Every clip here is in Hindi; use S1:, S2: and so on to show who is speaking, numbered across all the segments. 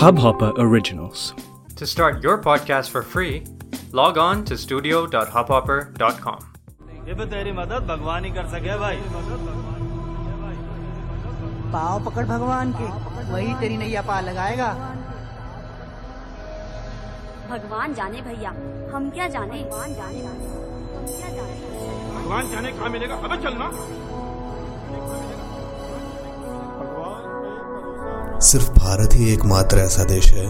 S1: Hubhopper Originals.
S2: To start your podcast for free, log on to studio.hubhopper.com.
S3: ये भी तेरी मदद भगवान ही कर सके भाई।
S4: पाव पकड़ भगवान के वही तेरी नैया पार लगाएगा।
S5: भगवान जाने भैया हम क्या जाने? भगवान जाने हम क्या जाने?
S3: भगवान जाने कहाँ मिलेगा? अबे चलना।
S6: सिर्फ़ भारत ही एकमात्र ऐसा देश है,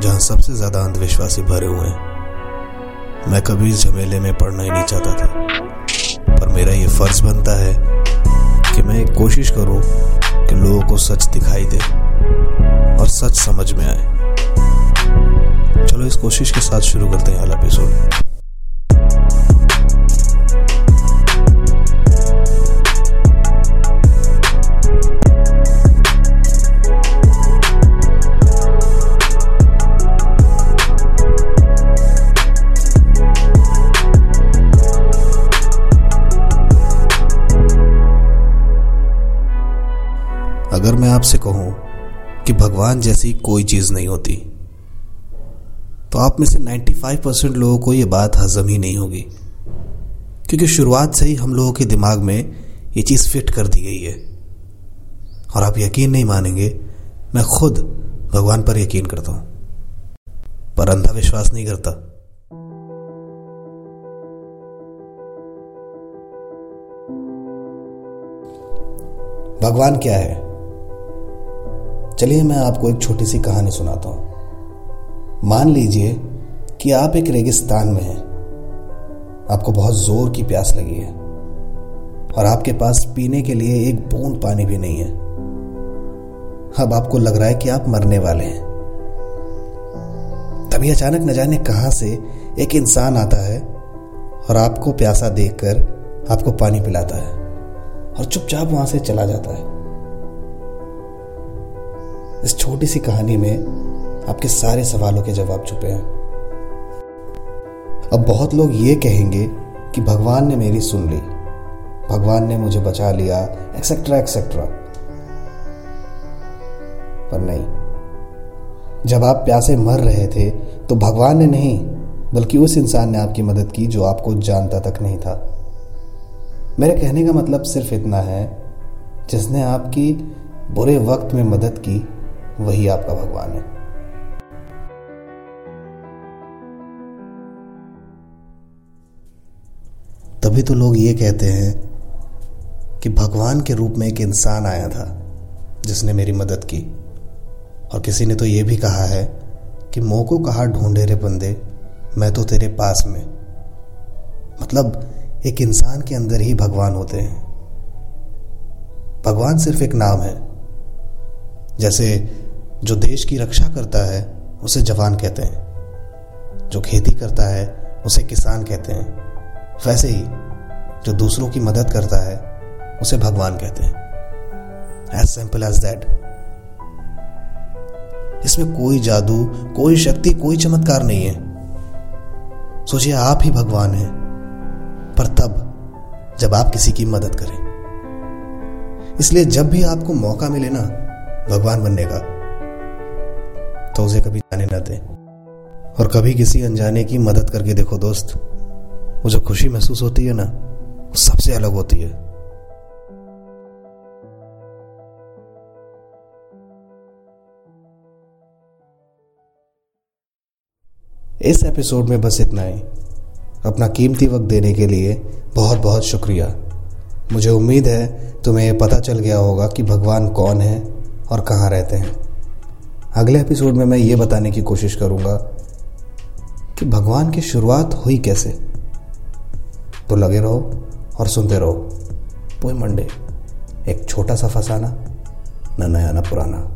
S6: जहाँ सबसे ज़्यादा अंधविश्वासी भरे हुए हैं। मैं कभी इस झमेले में पड़ना ही नहीं चाहता था। पर मेरा ये फ़र्ज़ बनता है कि मैं एक कोशिश करूँ कि लोगों को सच दिखाई दे और सच समझ में आए। चलो इस कोशिश के साथ शुरू करते हैं अगला एपिसोड अगर मैं आपसे कहूँ कि भगवान जैसी कोई चीज़ नहीं होती तो आप में से 95 परसेंट लोगों को यह बात हजम ही नहीं होगी। क्योंकि शुरुआत से ही हम लोगों के दिमाग में ये चीज़ फिट कर दी गई है। और आप यकीन नहीं मानेंगे, मैं खुद भगवान पर यकीन करता हूँ। पर अंधा विश्वास नहीं करता। भगवान क्या है? चलिए मैं आपको एक छोटी सी कहानी सुनाता हूँ। मान लीजिए कि आप एक रेगिस्तान में हैं। आपको बहुत ज़ोर की प्यास लगी है और आपके पास पीने के लिए एक बूंद पानी भी नहीं है। अब आपको लग रहा है कि आप मरने वाले हैं। तभी अचानक न जाने कहाँ से एक इंसान आता है और आपको प्यासा देखकर आपको पानी पिलाता है और चुपचाप वहाँ से चला जाता है। इस छोटी सी कहानी में आपके सारे सवालों के जवाब छुपे हैं। अब बहुत लोग ये कहेंगे कि भगवान ने मेरी सुन ली, भगवान ने मुझे बचा लिया एक्सेट्रा एक्सेट्रा पर नहीं, जब आप प्यासे मर रहे थे तो भगवान ने नहीं, बल्कि उस इंसान ने आपकी मदद की जो आपको जानता तक नहीं था। मेरे कहने का मतलब सिर्फ़ इतना है, जिसने आपकी बुरे वक्त में मदद की वही आपका भगवान है। तभी तो लोग ये कहते हैं कि भगवान के रूप में एक इंसान आया था, जिसने मेरी मदद की। और किसी ने तो ये भी कहा है कि मोह को कहा, ढूंढे रे बंदे, मैं तो तेरे पास में। मतलब एक इंसान के अंदर ही भगवान होते हैं। भगवान सिर्फ़ एक नाम है। जैसे जो देश की रक्षा करता है, उसे जवान कहते हैं। जो खेती करता है, उसे किसान कहते हैं। वैसे ही, जो दूसरों की मदद करता है, उसे भगवान कहते हैं। एज सिंपल एज दैट इसमें कोई जादू, कोई शक्ति, कोई चमत्कार नहीं है। सोचिए, आप ही भगवान हैं। पर तब, जब आप किसी की मदद करें। इसलिए जब भी आपको मौका मिले ना, भगवान बनने का। तो उसे कभी जाने ना दें। और कभी किसी अनजाने की मदद करके देखो दोस्त, वो जो खुशी महसूस होती है ना, वो सबसे अलग होती है। इस एपिसोड में बस इतना ही। अपना कीमती वक्त देने के लिए बहुत बहुत शुक्रिया। मुझे उम्मीद है तुम्हें यह पता चल गया होगा कि भगवान कौन है और कहाँ रहते हैं। अगले एपिसोड में मैं ये बताने की कोशिश करूँगा कि भगवान की शुरुआत हुई कैसे। तो लगे रहो और सुनते रहो। पोए मंडे एक छोटा सा फसाना, न नया न पुराना।